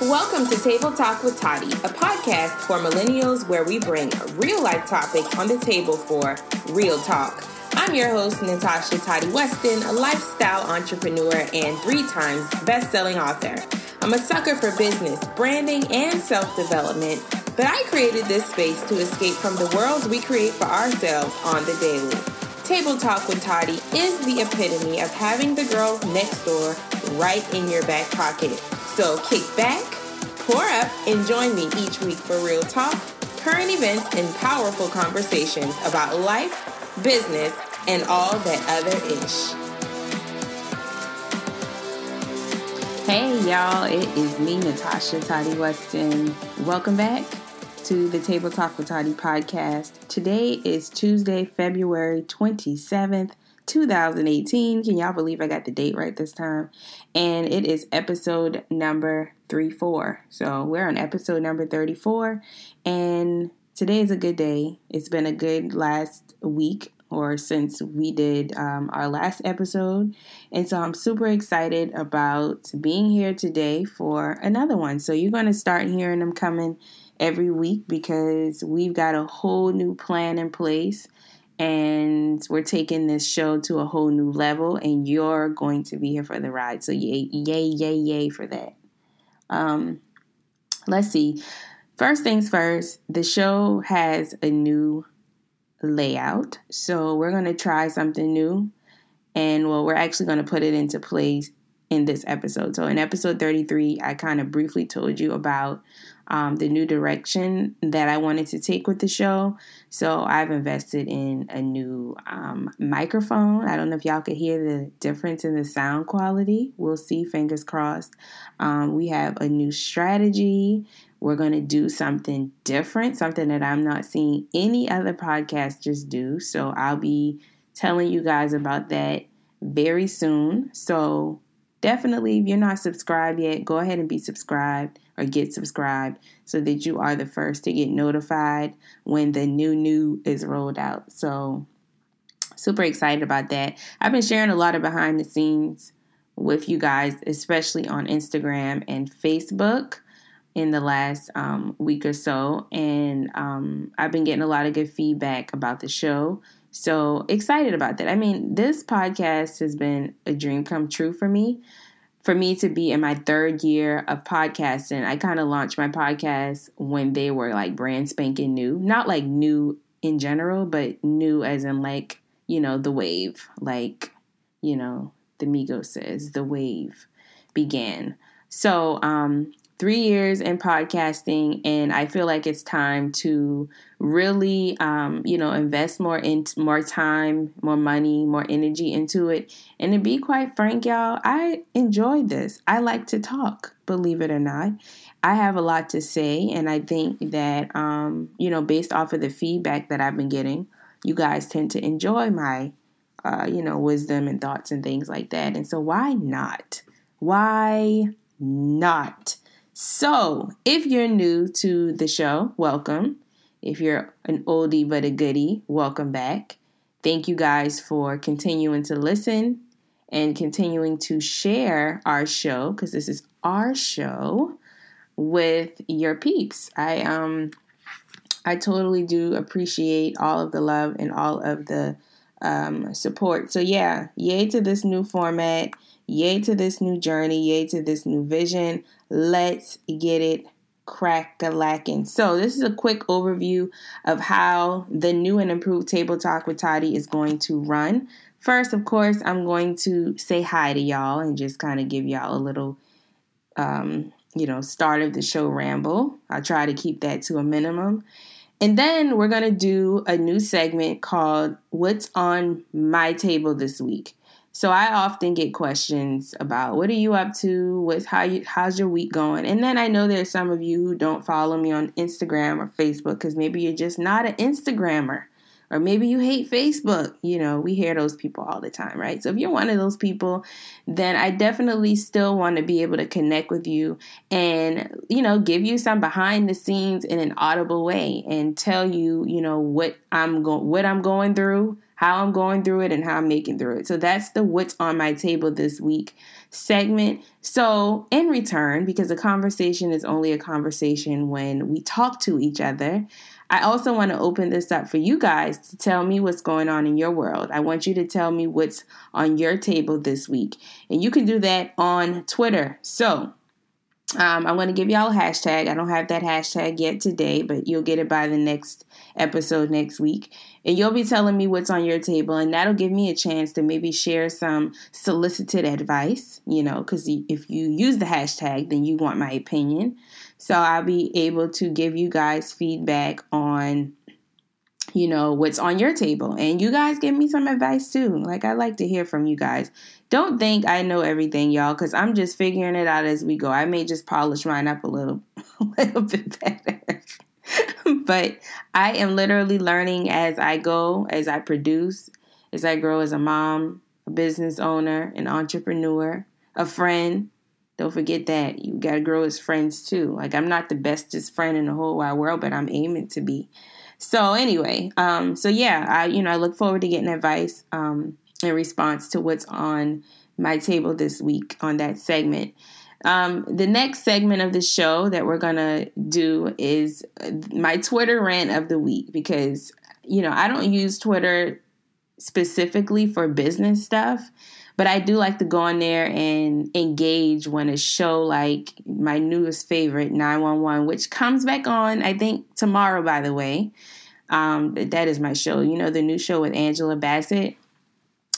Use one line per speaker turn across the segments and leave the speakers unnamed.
Welcome to Table Talk with Toddy, a podcast for millennials where we bring real life topics on the table for real talk. I'm your host, Natasha Toddy Weston, a lifestyle entrepreneur and three times best selling author. I'm a sucker for business, branding, and self development, but I created this space to escape from the worlds we create for ourselves on the daily. Table Talk with Toddy is the epitome of having the girls next door right in your back pocket. So kick back, pour up, and join me each week for real talk, current events, and powerful conversations about life, business, and all that other ish. Hey y'all, it is me, Natasha Toddy Weston. Welcome back to the Table Talk with Toddy podcast. Today is Tuesday, February 27th, 2018. Can y'all believe I got the date right this time? And it is episode number 34. So we're on episode number 34. And today is a good day. It's been a good last week or since we did um, our last episode. And so I'm super excited about being here today for another one. So you're going to start hearing them coming every week because we've got a whole new plan in place and we're taking this show to a whole new level and you're going to be here for the ride. So yay yay yay yay for that. Um let's see. First things first the show has a new layout. So we're going to try something new. And well we're actually going to put it into place in this episode. So in episode 33 i kind of briefly told you about um, the new direction that I wanted to take with the show. So I've invested in a new um, microphone. I don't know if y'all could hear the difference in the sound quality. We'll see, fingers crossed. Um, we have a new strategy. We're going to do something different, something that I'm not seeing any other podcasters do. So I'll be telling you guys about that very soon. So definitely, if you're not subscribed yet, go ahead and be subscribed or get subscribed so that you are the first to get notified when the new new is rolled out. So super excited about that. I've been sharing a lot of behind the scenes with you guys, especially on Instagram and Facebook in the last um, week or so. And um, I've been getting a lot of good feedback about the show. So excited about that. I mean, this podcast has been a dream come true for me for me to be in my third year of podcasting, I kind of launched my podcast when they were like brand spanking new. Not like new in general, but new as in like, you know, the wave. Like, you know, the Migos says, the wave began. So, um, three years in podcasting, and I feel like it's time to really, um, you know, invest more in more time, more money, more energy into it. And to be quite frank, y'all, I enjoy this. I like to talk, believe it or not. I have a lot to say, and I think that, um, you know, based off of the feedback that I've been getting, you guys tend to enjoy my, uh, you know, wisdom and thoughts and things like that. And so, why not? Why not? So, if you're new to the show, welcome. If you're an oldie but a goodie, welcome back. Thank you guys for continuing to listen and continuing to share our show because this is our show with your peeps. I um I totally do appreciate all of the love and all of the um, support. So yeah, yay to this new format. Yay to this new journey. Yay to this new vision. Let's get it crack a lacking. So, this is a quick overview of how the new and improved Table Talk with Toddy is going to run. First, of course, I'm going to say hi to y'all and just kind of give y'all a little, um, you know, start of the show ramble. I'll try to keep that to a minimum. And then we're going to do a new segment called What's on My Table This Week. So I often get questions about what are you up to? What's how you how's your week going? And then I know there's some of you who don't follow me on Instagram or Facebook because maybe you're just not an Instagrammer. Or maybe you hate Facebook. You know, we hear those people all the time, right? So if you're one of those people, then I definitely still want to be able to connect with you and, you know, give you some behind the scenes in an audible way and tell you, you know, what I'm going what I'm going through how I'm going through it and how I'm making through it. So that's the what's on my table this week segment. So, in return, because a conversation is only a conversation when we talk to each other, I also want to open this up for you guys to tell me what's going on in your world. I want you to tell me what's on your table this week. And you can do that on Twitter. So, um, I'm going to give y'all a hashtag. I don't have that hashtag yet today, but you'll get it by the next episode next week. And you'll be telling me what's on your table, and that'll give me a chance to maybe share some solicited advice, you know, because if you use the hashtag, then you want my opinion. So I'll be able to give you guys feedback on you know what's on your table and you guys give me some advice too like i like to hear from you guys don't think I know everything, y'all, because I'm just figuring it out as we go. I may just polish mine up a little, a little bit better. but I am literally learning as I go, as I produce, as I grow as a mom, a business owner, an entrepreneur, a friend. Don't forget that. You got to grow as friends too. Like, I'm not the bestest friend in the whole wide world, but I'm aiming to be. So, anyway, um, so yeah, I, you know, I look forward to getting advice. Um, in response to what's on my table this week on that segment. Um, the next segment of the show that we're gonna do is my Twitter rant of the week because you know I don't use Twitter specifically for business stuff, but I do like to go on there and engage when a show like my newest favorite 911, which comes back on I think tomorrow. By the way, um, that is my show. You know the new show with Angela Bassett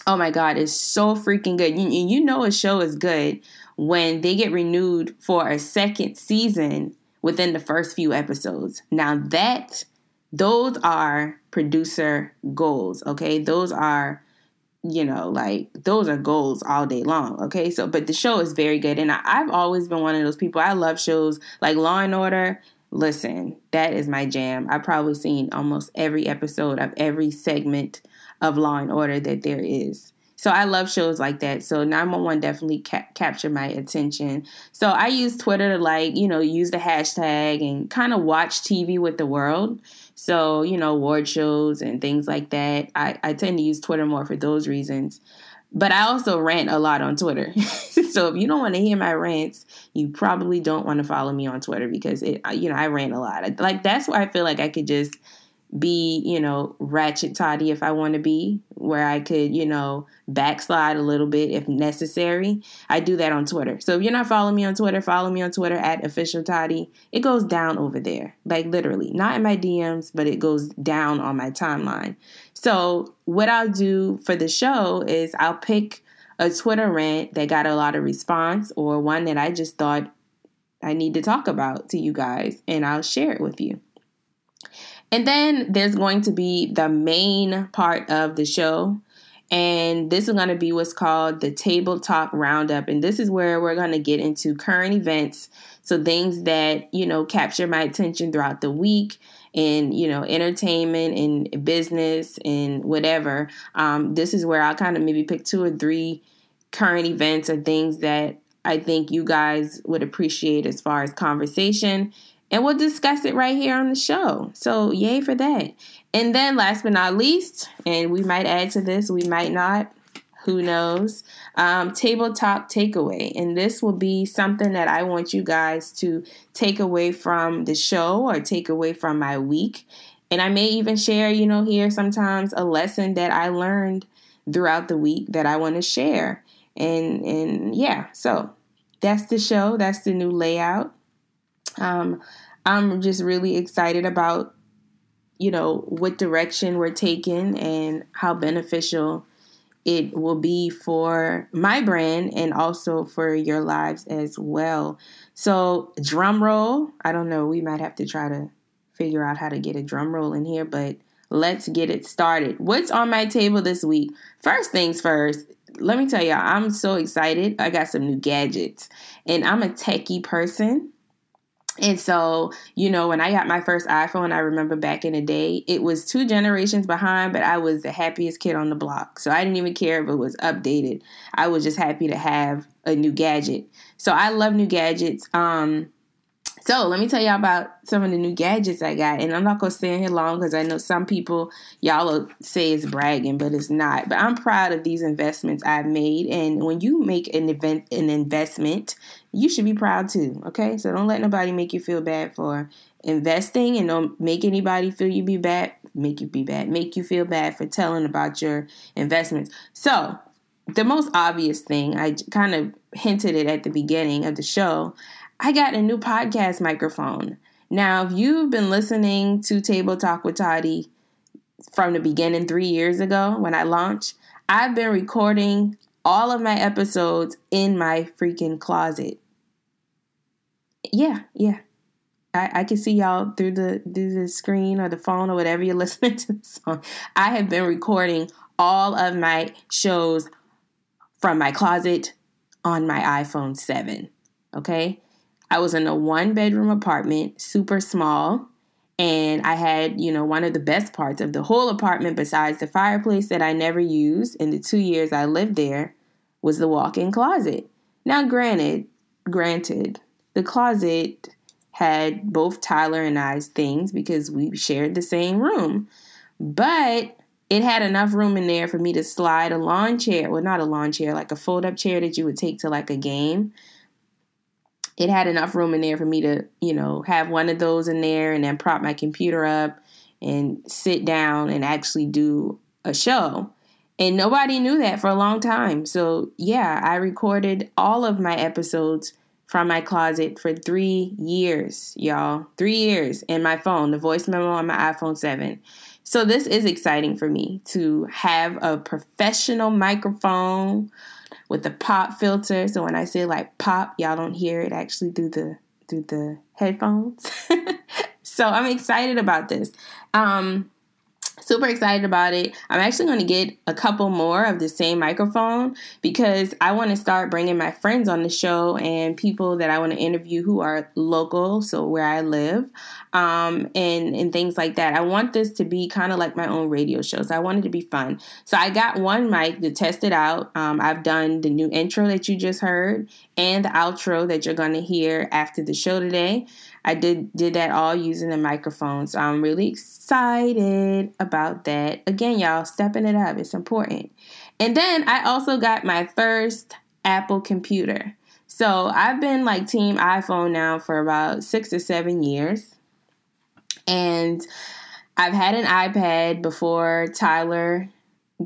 oh my god it's so freaking good you, you know a show is good when they get renewed for a second season within the first few episodes now that those are producer goals okay those are you know like those are goals all day long okay so but the show is very good and I, i've always been one of those people i love shows like law and order listen that is my jam i've probably seen almost every episode of every segment of Law and Order that there is. So I love shows like that. So 911 definitely ca- captured my attention. So I use Twitter to like, you know, use the hashtag and kind of watch TV with the world. So, you know, award shows and things like that. I, I tend to use Twitter more for those reasons. But I also rant a lot on Twitter. so if you don't want to hear my rants, you probably don't want to follow me on Twitter because it, you know, I rant a lot. Like that's where I feel like I could just be, you know, ratchet toddy if I want to be, where I could, you know, backslide a little bit if necessary. I do that on Twitter. So if you're not following me on Twitter, follow me on Twitter at official toddy. It goes down over there, like literally, not in my DMs, but it goes down on my timeline. So what I'll do for the show is I'll pick a Twitter rant that got a lot of response or one that I just thought I need to talk about to you guys, and I'll share it with you. And then there's going to be the main part of the show. And this is going to be what's called the Table Talk Roundup. And this is where we're going to get into current events. So things that, you know, capture my attention throughout the week in, you know, entertainment and business and whatever. Um, this is where I'll kind of maybe pick two or three current events or things that I think you guys would appreciate as far as conversation and we'll discuss it right here on the show. So, yay for that. And then, last but not least, and we might add to this, we might not, who knows, um, tabletop takeaway. And this will be something that I want you guys to take away from the show or take away from my week. And I may even share, you know, here sometimes a lesson that I learned throughout the week that I want to share. And and yeah, so that's the show. That's the new layout. Um, I'm just really excited about, you know, what direction we're taking and how beneficial it will be for my brand and also for your lives as well. So, drum roll. I don't know. We might have to try to figure out how to get a drum roll in here, but let's get it started. What's on my table this week? First things first, let me tell y'all, I'm so excited. I got some new gadgets, and I'm a techie person. And so, you know, when I got my first iPhone, I remember back in the day, it was two generations behind, but I was the happiest kid on the block. So I didn't even care if it was updated. I was just happy to have a new gadget. So I love new gadgets. Um, So let me tell y'all about some of the new gadgets I got, and I'm not gonna stay in here long because I know some people y'all will say it's bragging, but it's not. But I'm proud of these investments I've made, and when you make an event an investment, you should be proud too. Okay, so don't let nobody make you feel bad for investing, and don't make anybody feel you be bad, make you be bad, make you feel bad for telling about your investments. So the most obvious thing I kind of hinted it at the beginning of the show I got a new podcast microphone. Now, if you've been listening to Table Talk with Toddy from the beginning three years ago when I launched, I've been recording all of my episodes in my freaking closet. Yeah, yeah. I, I can see y'all through the through the screen or the phone or whatever you're listening to the song. I have been recording all of my shows from my closet on my iPhone 7. Okay? I was in a one bedroom apartment, super small. And I had, you know, one of the best parts of the whole apartment, besides the fireplace that I never used in the two years I lived there, was the walk in closet. Now, granted, granted, the closet had both Tyler and I's things because we shared the same room. But it had enough room in there for me to slide a lawn chair. Well, not a lawn chair, like a fold up chair that you would take to like a game it had enough room in there for me to, you know, have one of those in there and then prop my computer up and sit down and actually do a show. And nobody knew that for a long time. So, yeah, I recorded all of my episodes from my closet for three years, y'all. Three years in my phone, the voice memo on my iPhone 7. So, this is exciting for me to have a professional microphone with the pop filter. So when I say like pop, y'all don't hear it actually through the through the headphones. so I'm excited about this. Um, super excited about it. I'm actually going to get a couple more of the same microphone because I want to start bringing my friends on the show and people that I want to interview who are local, so where I live, um, and and things like that. I want this to be kind of like my own radio show, so I want it to be fun. So I got one mic to test it out. Um, I've done the new intro that you just heard and the outro that you're going to hear after the show today. I did did that all using the microphone. So I'm really excited about that. Again, y'all, stepping it up. It's important. And then I also got my first Apple computer. So I've been like team iPhone now for about six or seven years. And I've had an iPad before Tyler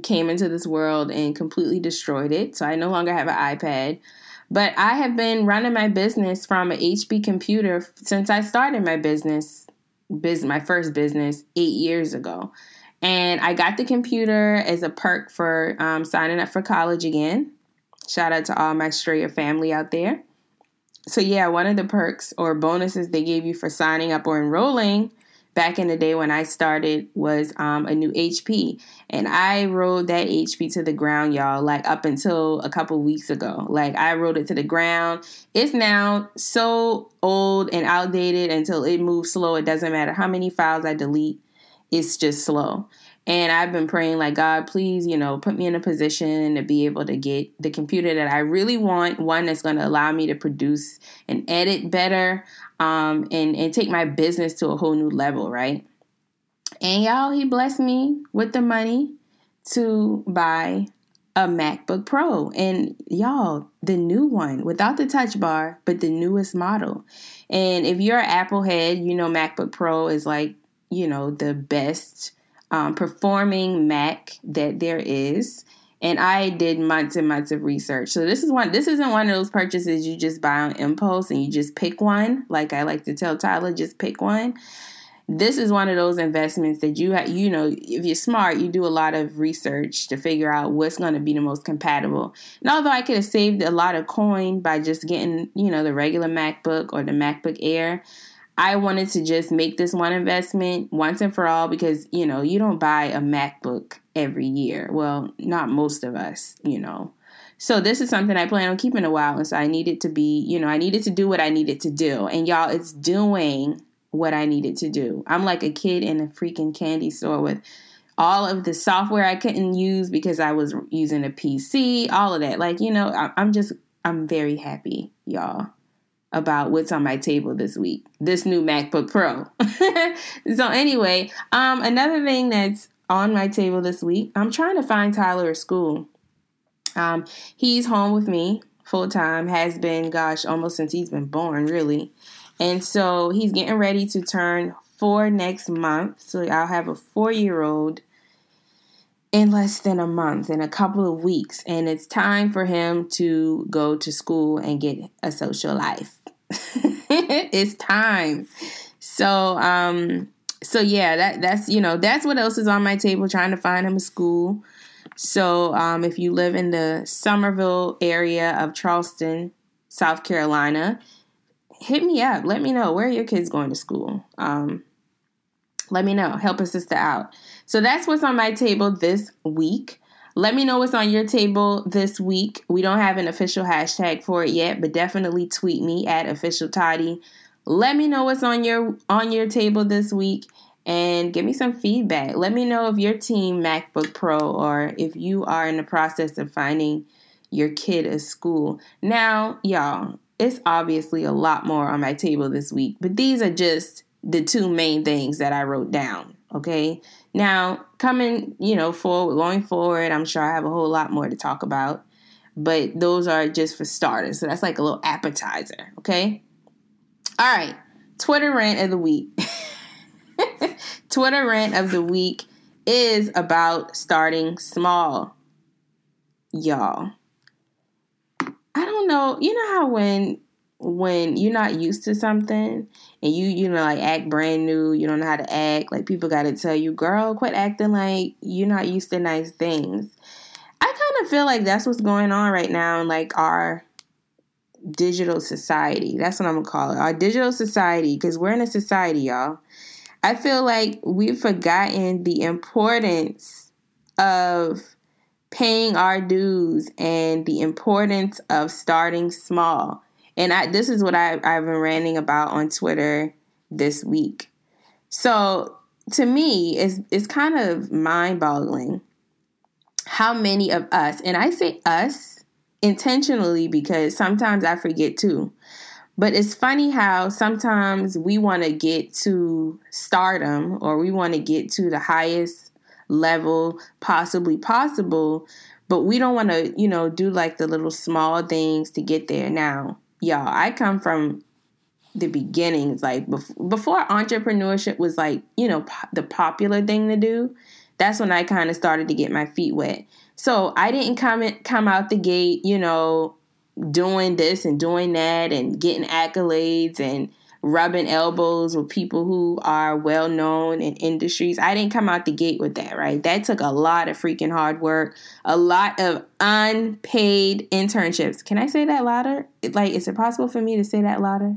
came into this world and completely destroyed it. So I no longer have an iPad. But I have been running my business from an HP computer since I started my business, business my first business eight years ago. And I got the computer as a perk for um, signing up for college again. Shout out to all my Strayer family out there. So, yeah, one of the perks or bonuses they gave you for signing up or enrolling back in the day when I started was um, a new HP. And I rode that HP to the ground, y'all, like up until a couple weeks ago. Like I rode it to the ground. It's now so old and outdated until it moves slow. It doesn't matter how many files I delete, it's just slow. And I've been praying, like, God, please, you know, put me in a position to be able to get the computer that I really want, one that's going to allow me to produce and edit better um, and, and take my business to a whole new level, right? And y'all, he blessed me with the money to buy a MacBook Pro. And y'all, the new one without the touch bar, but the newest model. And if you're an Apple head, you know MacBook Pro is like, you know, the best um, performing Mac that there is. And I did months and months of research. So this is one. This isn't one of those purchases you just buy on impulse and you just pick one. Like I like to tell Tyler, just pick one. This is one of those investments that you have. You know, if you're smart, you do a lot of research to figure out what's going to be the most compatible. And although I could have saved a lot of coin by just getting, you know, the regular MacBook or the MacBook Air, I wanted to just make this one investment once and for all because, you know, you don't buy a MacBook every year. Well, not most of us, you know. So this is something I plan on keeping a while. And so I needed to be, you know, I needed to do what I needed to do. And y'all, it's doing what I needed to do. I'm like a kid in a freaking candy store with all of the software I couldn't use because I was using a PC, all of that. Like, you know, I'm just, I'm very happy, y'all about what's on my table this week. This new MacBook Pro. so anyway, um, another thing that's on my table this week, I'm trying to find Tyler a school. Um, he's home with me full time, has been, gosh, almost since he's been born, really. And so he's getting ready to turn four next month. So I'll have a four year old in less than a month, in a couple of weeks. And it's time for him to go to school and get a social life. it's time. So, um, so yeah, that that's you know that's what else is on my table. Trying to find him a school. So, um, if you live in the Summerville area of Charleston, South Carolina, hit me up. Let me know where your kids going to school. Um, let me know. Help a sister out. So that's what's on my table this week. Let me know what's on your table this week. We don't have an official hashtag for it yet, but definitely tweet me at official toddy. Let me know what's on your on your table this week and give me some feedback. Let me know if your team MacBook Pro or if you are in the process of finding your kid a school. Now, y'all, it's obviously a lot more on my table this week, but these are just the two main things that I wrote down. Okay. Now, coming, you know, forward, going forward, I'm sure I have a whole lot more to talk about, but those are just for starters. So that's like a little appetizer. Okay. All right. Twitter rant of the week. Twitter rant of the week is about starting small. Y'all. I don't know. You know how when when you're not used to something and you you know like act brand new you don't know how to act like people got to tell you girl quit acting like you're not used to nice things. I kind of feel like that's what's going on right now in like our digital society. That's what i'm gonna call it our digital society because we're in a society y'all. I feel like we've forgotten the importance of paying our dues and the importance of starting small and I, this is what I, I've been ranting about on Twitter this week. So to me, it's, it's kind of mind boggling how many of us, and I say us intentionally because sometimes I forget too. But it's funny how sometimes we want to get to stardom or we want to get to the highest level possibly possible, but we don't want to, you know, do like the little small things to get there. Now, y'all, I come from the beginnings, like before entrepreneurship was like, you know, the popular thing to do. That's when I kind of started to get my feet wet. So I didn't come in, come out the gate, you know, doing this and doing that and getting accolades and rubbing elbows with people who are well known in industries. I didn't come out the gate with that, right? That took a lot of freaking hard work, a lot of unpaid internships. Can I say that louder? Like, is it possible for me to say that louder?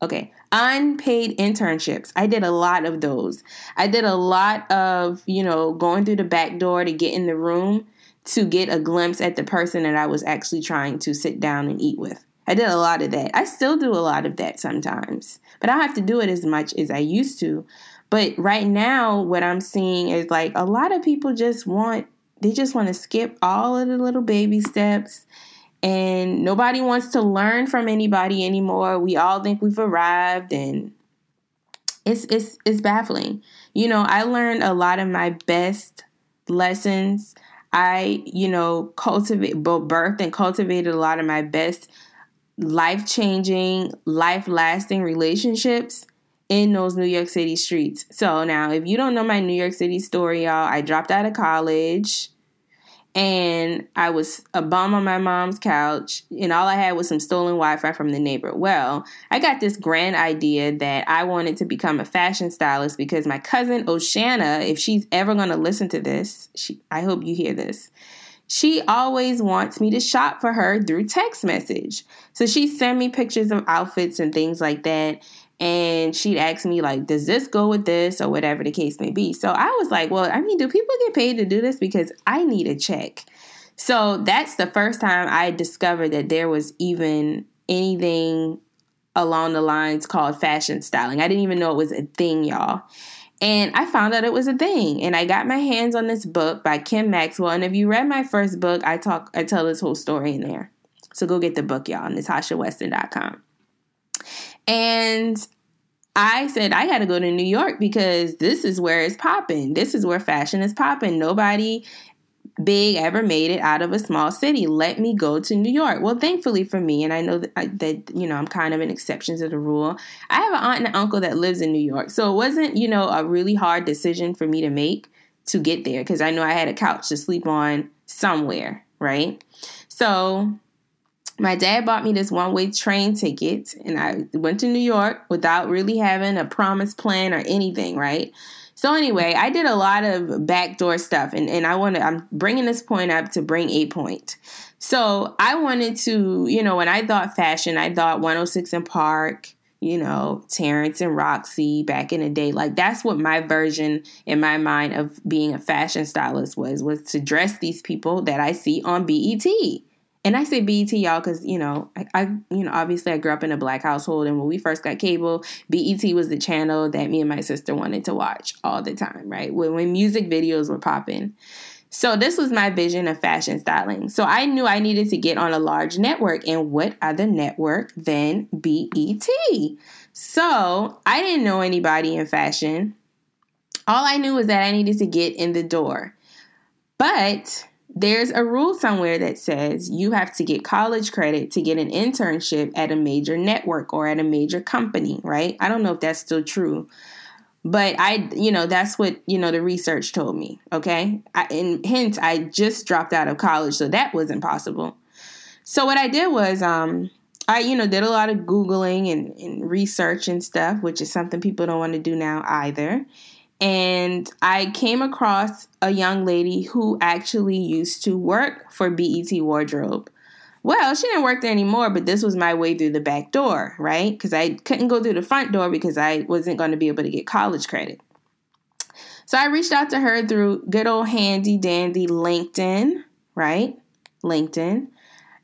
Okay. Unpaid internships. I did a lot of those. I did a lot of, you know, going through the back door to get in the room to get a glimpse at the person that I was actually trying to sit down and eat with. I did a lot of that. I still do a lot of that sometimes, but I don't have to do it as much as I used to. But right now, what I'm seeing is like a lot of people just want, they just want to skip all of the little baby steps and nobody wants to learn from anybody anymore. We all think we've arrived and it's it's it's baffling. You know, I learned a lot of my best lessons. I, you know, cultivate both birth and cultivated a lot of my best life changing, life lasting relationships in those New York City streets. So now, if you don't know my New York City story, y'all, I dropped out of college and I was a bum on my mom's couch, and all I had was some stolen Wi Fi from the neighbor. Well, I got this grand idea that I wanted to become a fashion stylist because my cousin Oshana, if she's ever going to listen to this, she, I hope you hear this she always wants me to shop for her through text message. So she sent me pictures of outfits and things like that. And she'd ask me, like, does this go with this or whatever the case may be? So I was like, well, I mean, do people get paid to do this? Because I need a check. So that's the first time I discovered that there was even anything along the lines called fashion styling. I didn't even know it was a thing, y'all. And I found out it was a thing. And I got my hands on this book by Kim Maxwell. And if you read my first book, I talk I tell this whole story in there. So go get the book, y'all, natashaweston.com. And I said I got to go to New York because this is where it's popping. This is where fashion is popping. Nobody big ever made it out of a small city. Let me go to New York. Well, thankfully for me, and I know that, that you know I'm kind of an exception to the rule. I have an aunt and an uncle that lives in New York, so it wasn't you know a really hard decision for me to make to get there because I knew I had a couch to sleep on somewhere, right? So my dad bought me this one way train ticket and I went to New York without really having a promise plan or anything, right? So anyway, I did a lot of backdoor stuff and, and I want to, I'm bringing this point up to bring a point. So I wanted to, you know, when I thought fashion, I thought 106 & Park, you know, Terrence and Rocsi back in the day. Like that's what my version in my mind of being a fashion stylist was, was to dress these people that I see on BET and I say BET y'all because you know I, I, you know obviously I grew up in a black household and when we first got cable BET was the channel that me and my sister wanted to watch all the time right? When, when music videos were popping. So this was my vision of fashion styling. So I knew I needed to get on a large network and what other network than BET so I didn't know anybody in fashion. All I knew was that I needed to get in the door. But there's a rule somewhere that says you have to get college credit to get an internship at a major network or at a major company, right? I don't know if that's still true. But I, you know, that's what, you know, the research told me, okay? I, and hence, I just dropped out of college, so that wasn't possible. So what I did was, um, I, you know, did a lot of Googling and, and research and stuff, which is something people don't want to do now either and I came across a young lady who actually used to work for BET Wardrobe. Well, she didn't work there anymore, but this was my way through the back door, right? Because I couldn't go through the front door because I wasn't going to be able to get college credit. So I reached out to her through good old handy dandy LinkedIn, right? LinkedIn.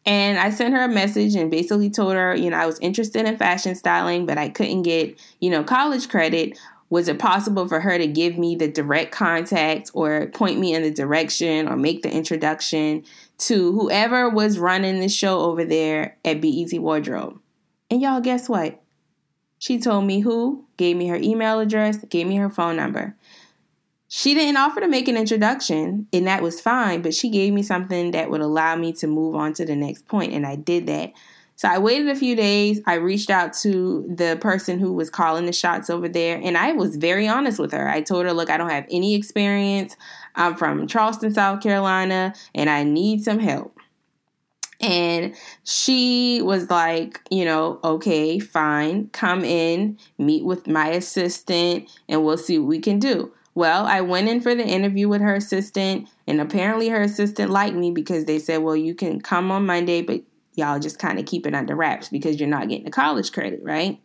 And I sent her a message and basically told her, you know, I was interested in fashion styling, but I couldn't get, you know, college credit was it possible for her to give me the direct contact or point me in the direction or make the introduction to whoever was running the show over there at BET Wardrobe? And y'all, guess what? She told me who, gave me her email address, gave me her phone number. She didn't offer to make an introduction, and that was fine, but she gave me something that would allow me to move on to the next point, and I did that. So I waited a few days. I reached out to the person who was calling the shots over there, and I was very honest with her. I told her, Look, I don't have any experience. I'm from Charleston, South Carolina, and I need some help. And she was like, you know, okay, fine, come in, meet with my assistant, and we'll see what we can do. Well, I went in for the interview with her assistant, and apparently her assistant liked me because they said, well, you can come on Monday, but y'all just kind of keep it under wraps because you're not getting the college credit, right?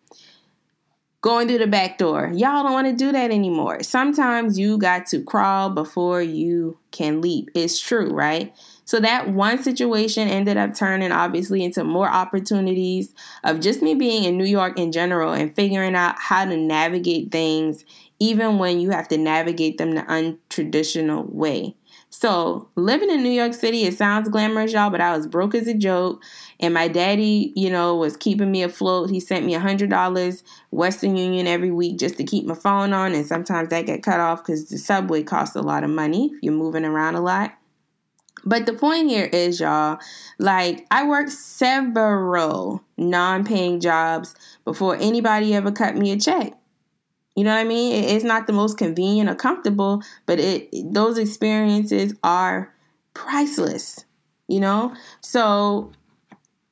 Going through the back door. Y'all don't want to do that anymore. Sometimes you got to crawl before you can leap. It's true, right? So that one situation ended up turning obviously into more opportunities of just me being in New York in general and figuring out how to navigate things even when you have to navigate them the untraditional way. So, living in New York City, it sounds glamorous, y'all, but I was broke as a joke. And my daddy, you know, was keeping me afloat. He sent me a $100 Western Union every week just to keep my phone on. And sometimes that get cut off because the subway costs a lot of money if you're moving around a lot. But the point here is, y'all, like I worked several non paying jobs before anybody ever cut me a check. You know what I mean? It's not the most convenient or comfortable, but it those experiences are priceless. You know? So,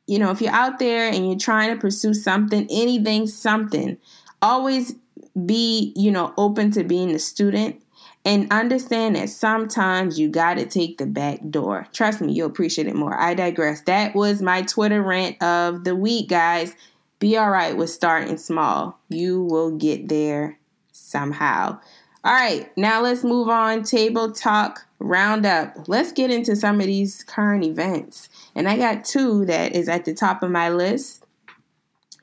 you know, if you're out there and you're trying to pursue something, anything, something, always be, you know, open to being a student and understand that sometimes you got to take the back door. Trust me, you'll appreciate it more. I digress. That was my Twitter rant of the week, guys. Be all right with starting small. You will get there somehow. All right, now let's move on. Table talk roundup. Let's get into some of these current events. And I got two that is at the top of my list.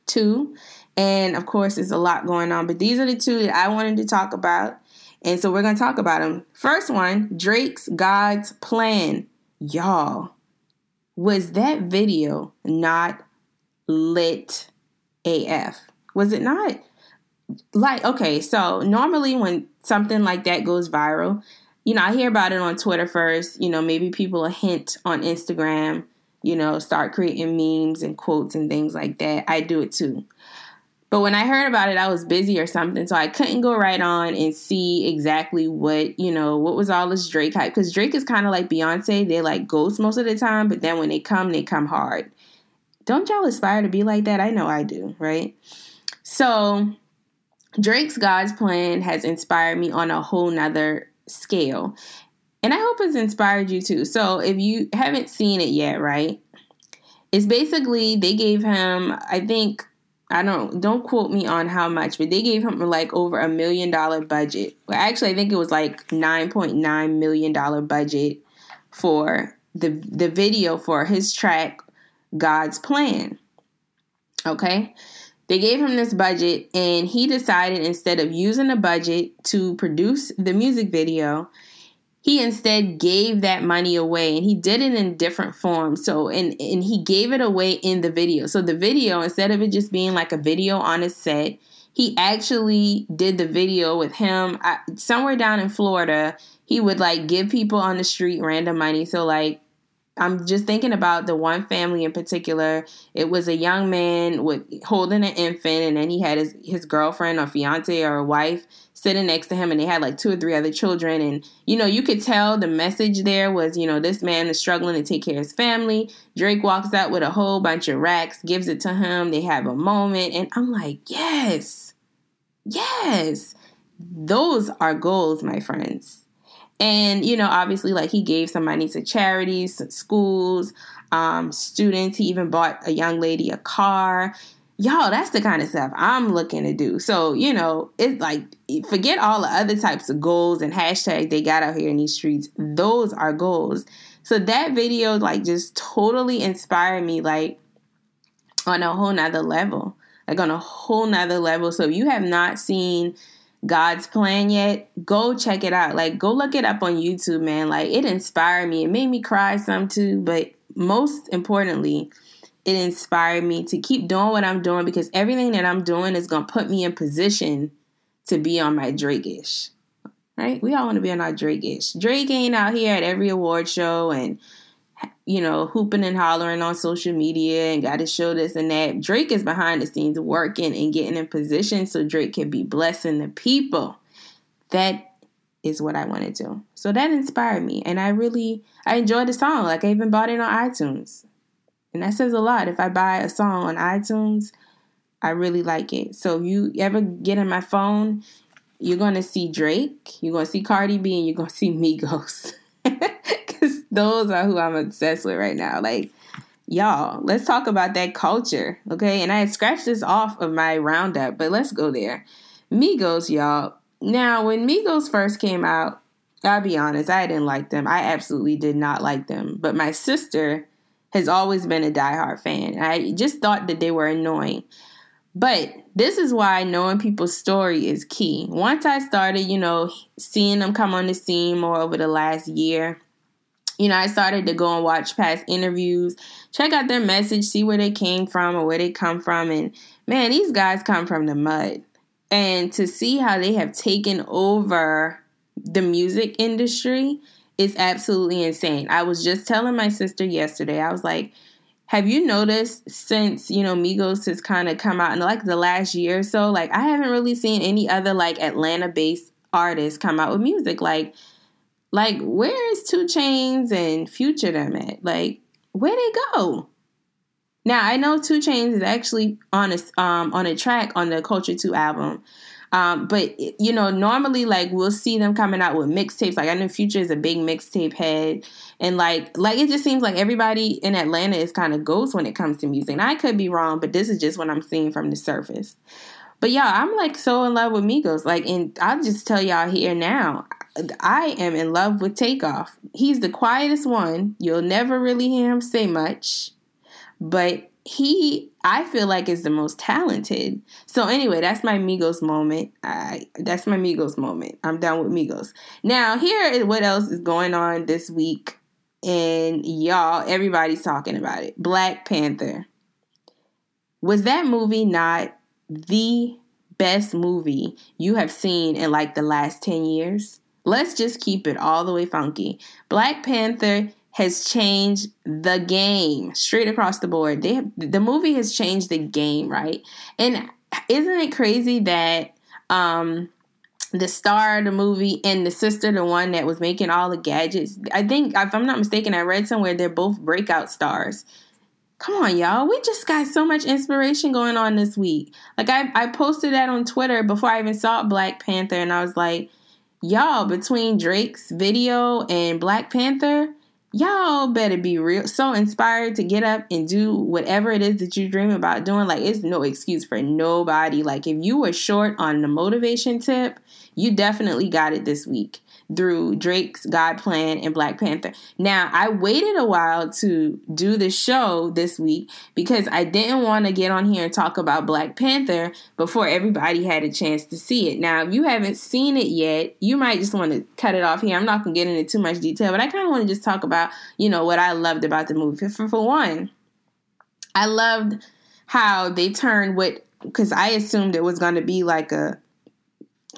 Two. And of course, there's a lot going on, but these are the two that I wanted to talk about. And so we're going to talk about them. First one Drake's God's Plan. Y'all, was that video not lit AF. Was it not? Like, okay, so normally when something like that goes viral, you know, I hear about it on Twitter first. You know, maybe people a hint on Instagram, you know, start creating memes and quotes and things like that. I do it too. But when I heard about it, I was busy or something, so I couldn't go right on and see exactly what, you know, what was all this Drake hype. Because Drake is kind of like Beyonce. They like ghosts most of the time, but then when they come, they come hard. Don't y'all aspire to be like that? I know I do, right? So Drake's God's Plan has inspired me on a whole nother scale. And I hope it's inspired you too. So if you haven't seen it yet, right? It's basically they gave him, I think, I don't don't quote me on how much, but they gave him like over a million dollar budget. Actually, I think it was like nine point nine million dollar budget for the the video for his track God's Plan. Okay. They gave him this budget, and he decided instead of using the budget to produce the music video, he instead gave that money away and he did it in different forms so and and he gave it away in the video so the video instead of it just being like a video on a set he actually did the video with him I, somewhere down in florida he would like give people on the street random money so like I'm just thinking about the one family in particular. It was a young man with holding an infant, and then he had his his girlfriend or fiance or wife sitting next to him, and they had like two or three other children. And you know, you could tell the message there was, you know, this man is struggling to take care of his family. Drake walks out with a whole bunch of racks, gives it to him. They have a moment, and I'm like, yes, yes, those are goals, my friends and, you know, obviously, like he gave some money to charities, schools, um, students. He even bought a young lady a car. Y'all, that's the kind of stuff I'm looking to do. So, you know, it's like, forget all the other types of goals and hashtags they got out here in these streets. Those are goals. So that video, like, just totally inspired me, like, on a whole nother level. Like, on a whole nother level. So, if you have not seen God's plan yet, go check it out. Like, go look it up on YouTube, man. Like, it inspired me. It made me cry some too, but most importantly, it inspired me to keep doing what I'm doing because everything that I'm doing is going to put me in position to be on my Drake-ish. Right? We all want to be on our Drake-ish. Drake ain't out here at every award show and you know, hooping and hollering on social media and got to show this and that. Drake is behind the scenes working and getting in position so Drake can be blessing the people. That is what I want to do. So that inspired me. And I really, I enjoyed the song. Like I even bought it on iTunes. And that says a lot. If I buy a song on iTunes, I really like it. So if you ever get in my phone, you're going to see Drake, you're going to see Cardi B, and you're going to see Migos. Those are who I'm obsessed with right now. Like, y'all, let's talk about that culture, okay? And I scratched this off of my roundup, but let's go there. Migos, y'all. Now, when Migos first came out, I'll be honest, I didn't like them. I absolutely did not like them. But my sister has always been a diehard fan. I just thought that they were annoying. But this is why knowing people's story is key. Once I started, you know, seeing them come on the scene more over the last year, you know, I started to go and watch past interviews, check out their message, see where they came from or where they come from. And man, these guys come from the mud. And to see how they have taken over the music industry is absolutely insane. I was just telling my sister yesterday, I was like, have you noticed since, you know, Migos has kind of come out in like the last year or so, like I haven't really seen any other like Atlanta based artists come out with music. Like like, where is 2 Chainz and Future them at? Like, where they go? Now I know 2 Chainz is actually on a um on a track on the Culture Two album. Um, but you know, normally like we'll see them coming out with mixtapes. Like I know Future is a big mixtape head, and like like it just seems like everybody in Atlanta is kind of ghost when it comes to music. And I could be wrong, but this is just what I'm seeing from the surface. But yeah, I'm like so in love with Migos. Like, and I'll just tell y'all here now, I am in love with Takeoff. He's the quietest one. You'll never really hear him say much, but he I feel like is the most talented. So anyway, that's my Migos moment. I that's my Migos moment. I'm done with Migos. Now here is what else is going on this week, and y'all, everybody's talking about it. Black Panther. Was that movie not the best movie you have seen in like the last 10 years? Let's just keep it all the way funky. Black Panther has changed the game straight across the board. They have, the movie has changed the game, right? And isn't it crazy that um the star of the movie and the sister, the one that was making all the gadgets. I think, if I'm not mistaken, I read somewhere they're both breakout stars. Come on, y'all. We just got so much inspiration going on this week. Like, I, I posted that on Twitter before I even saw Black Panther, and I was like, y'all, between Drake's video and Black Panther, y'all better be real so inspired to get up and do whatever it is that you dream about doing like it's no excuse for nobody like if you were short on the motivation tip you definitely got it this week through Drake's God Plan and Black Panther. Now, I waited a while to do the show this week because I didn't want to get on here and talk about Black Panther before everybody had a chance to see it. Now, if you haven't seen it yet, you might just want to cut it off here. I'm not going to get into too much detail, but I kind of want to just talk about, you know, what I loved about the movie. For, for one, I loved how they turned what because I assumed it was going to be like a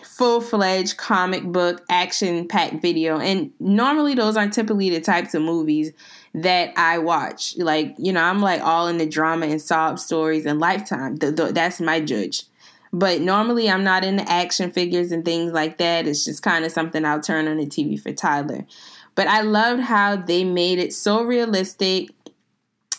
full fledged comic book action packed video. And normally, those aren't typically the types of movies that I watch. Like, you know, I'm like all in the drama and sob stories and Lifetime. That's my judge. But normally, I'm not into action figures and things like that. It's just kind of something I'll turn on the TV for Tyler. But I loved how they made it so realistic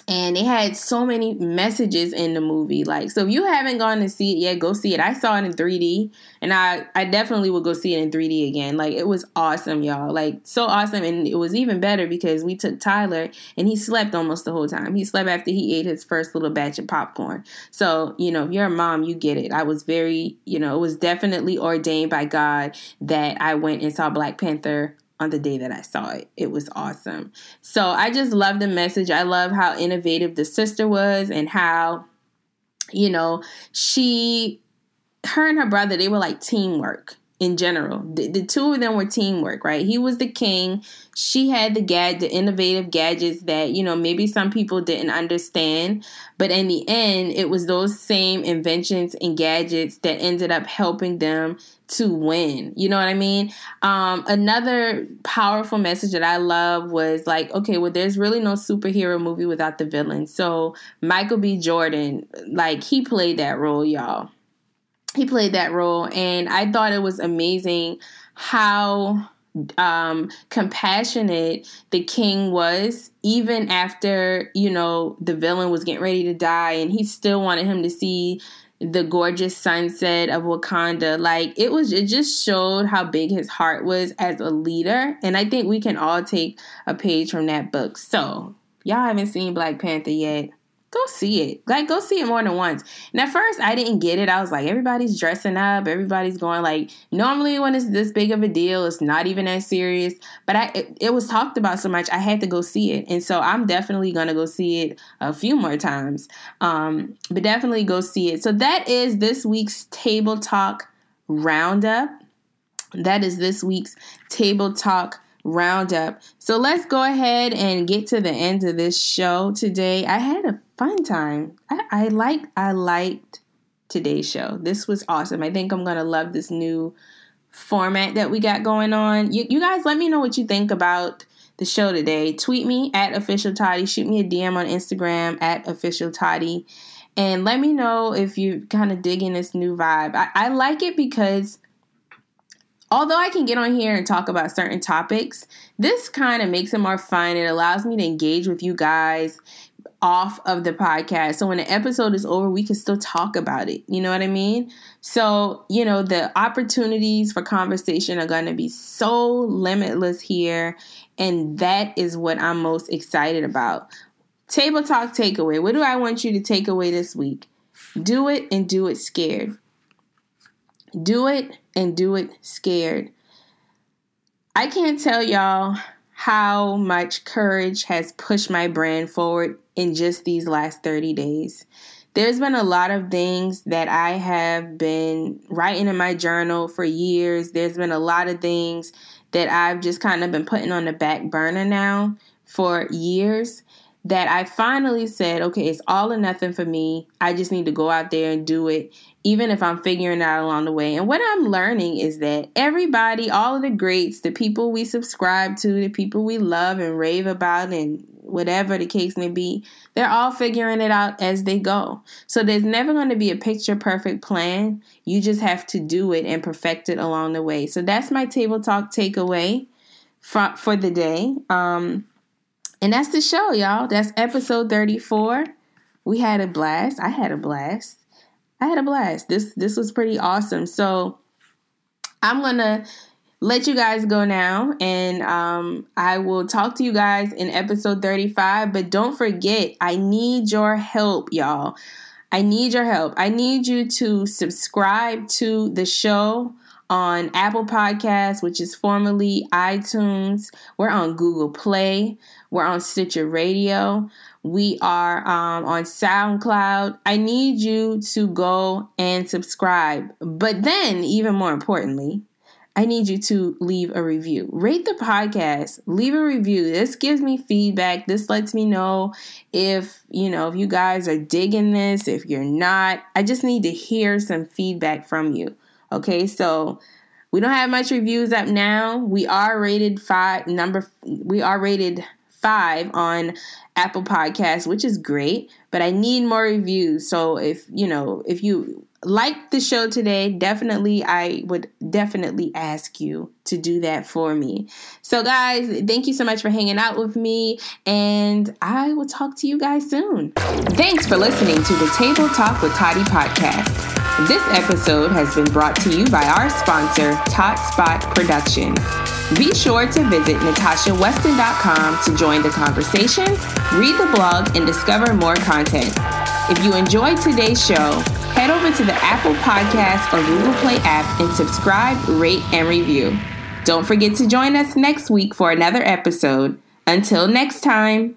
and it had so many messages in the movie. Like so if you haven't gone to see it yet go see it. I saw it in 3d and i i definitely would go see it in 3d again. Like it was awesome y'all. Like so awesome and it was even better because we took tyler and he slept almost the whole time. He slept after he ate his first little batch of popcorn. So you know if you're a mom you get it. I was very you know it was definitely ordained by god that i went and saw black panther on the day that I saw it. It was awesome. So I just love the message. I love how innovative the sister was and how, you know, she, her and her brother, they were like teamwork in general. The, the, two of them were teamwork, right? He was the king. She had the gad the innovative gadgets that, you know, maybe some people didn't understand, but in the end, it was those same inventions and gadgets that ended up helping them to win. You know what I mean? Um, another powerful message that I love was like, okay, well, there's really no superhero movie without the villain. So Michael B. Jordan, like, he played that role, y'all he played that role and i thought it was amazing how um, compassionate the king was even after you know the villain was getting ready to die and he still wanted him to see the gorgeous sunset of wakanda. Like it was it just showed how big his heart was as a leader and i think we can all take a page from that book. So y'all haven't seen black panther yet go see it. Like go see it more than once. And at first I didn't get it. I was like, everybody's dressing up, everybody's going like normally when it's this big of a deal, it's not even that serious. But I it, it was talked about so much, I had to go see it. And so I'm definitely gonna go see it a few more times. Um, but definitely go see it. So that is this week's table talk roundup. That is this week's table talk roundup. So let's go ahead and get to the end of this show today. I had a fun time. I, I like I liked today's show. This was awesome. I think I'm gonna love this new format that we got going on. You, you guys let me know what you think about the show today. Tweet me at official Toddy. Shoot me a DM on Instagram at official Toddy. And let me know if you're kind of digging this new vibe. I, I like it because although I can get on here and talk about certain topics, this kind of makes it more fun. It allows me to engage with you guys off of the podcast. So when the episode is over, we can still talk about it. You know what I mean? So, you know, the opportunities for conversation are going to be so limitless here. And that is what I'm most excited about. Table talk takeaway. What do I want you to take away this week? Do it and do it scared. Do it and do it scared. I can't tell y'all how much courage has pushed my brand forward in just these last 30 days. There's been a lot of things that I have been writing in my journal for years. There's been a lot of things that I've just kind of been putting on the back burner now for years that I finally said, okay, it's all or nothing for me. I just need to go out there and do it, even if I'm figuring it out along the way. And what I'm learning is that everybody, all of the greats, the people we subscribe to, the people we love and rave about, and whatever the case may be, they're all figuring it out as they go. So there's never going to be a picture perfect plan. You just have to do it and perfect it along the way. So that's my table talk takeaway for, for the day. Um, and that's the show, y'all. That's episode 34. We had a blast. I had a blast. I had a blast. This this was pretty awesome. So I'm gonna let you guys go now and um, i will talk to you guys in episode 35 but don't forget i need your help y'all i need your help i need you to subscribe to the show on apple podcasts which is formerly itunes we're on google play we're on stitcher radio we are um, on SoundCloud. I need you to go and subscribe. But then, even more importantly, I need you to leave a review. Rate the podcast, leave a review. This gives me feedback. This lets me know if, you know, if you guys are digging this, if you're not. I just need to hear some feedback from you. Okay? So, we don't have much reviews up now. We are rated 5 number we are rated 5 on Apple Podcasts, which is great, but I need more reviews. So if, you know, if you like the show today, definitely I would definitely ask you to do that for me. So guys, thank you so much for hanging out with me and I will talk to you guys soon. Thanks for listening to the Table Talk with Toddy podcast. This episode has been brought to you by our sponsor, Tot Spot Productions. Be sure to visit natashaweston.com to join the conversation, read the blog, and discover more content. If you enjoyed today's show, head over to the Apple Podcast or Google Play app and subscribe, rate, and review. Don't forget to join us next week for another episode. Until next time.